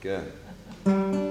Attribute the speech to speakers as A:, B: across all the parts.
A: Good.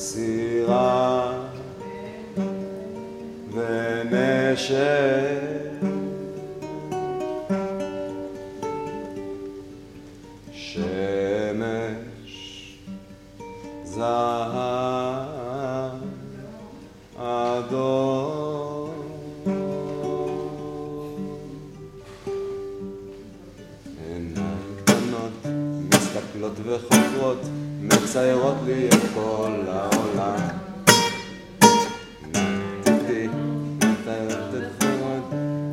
A: סירה ונשק. שמש זהב אדום מסתכלות וחוקרות, מציירות לי את כל העולם.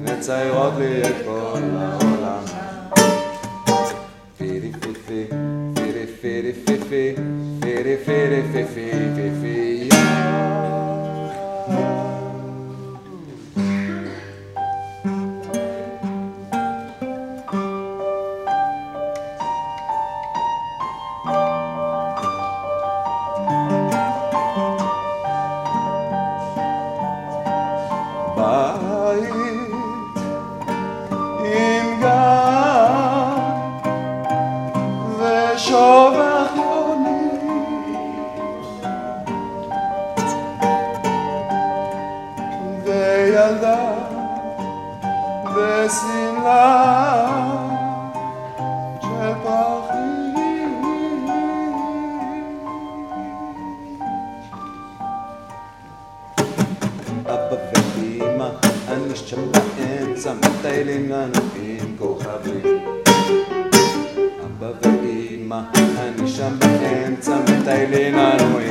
A: מציירות לי את כל העולם. פירי פיפי, פירי פירי פיפי, פירי פירי פיפי פיפי וילדה בשמלה של פרחים אבא ואמא, אני שם באמצע, מטיילים לנו עם כוכבים. אבא ואמא, אני שם באמצע, מטיילים לנו עם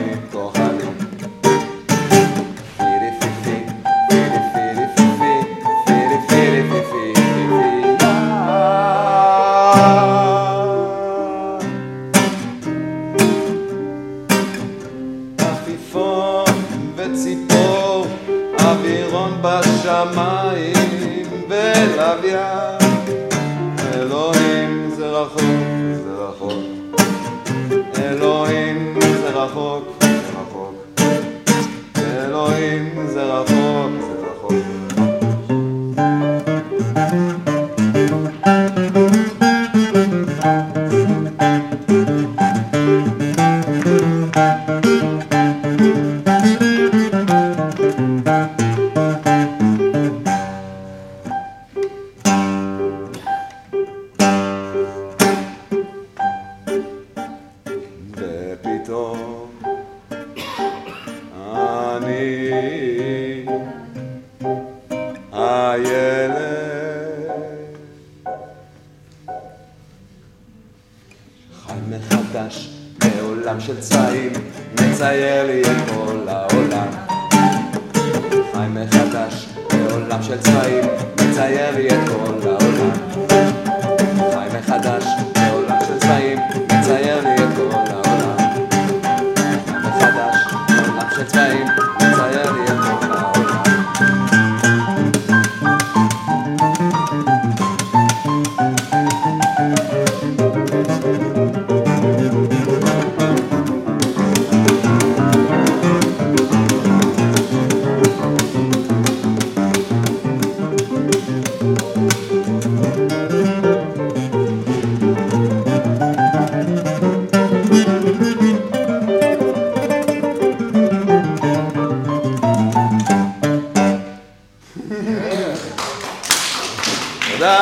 A: בשמיים ולוויין. אלוהים זה רחוק, זה רחוק. אלוהים זה רחוק, זה רחוק. אלוהים זה רחוק, רחוק. ופתאום הילד. חי מחדש בעולם של צבעים מצייר לי את כל העולם. חי מחדש בעולם של צבעים מצייר לי את כל העולם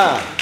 A: 자.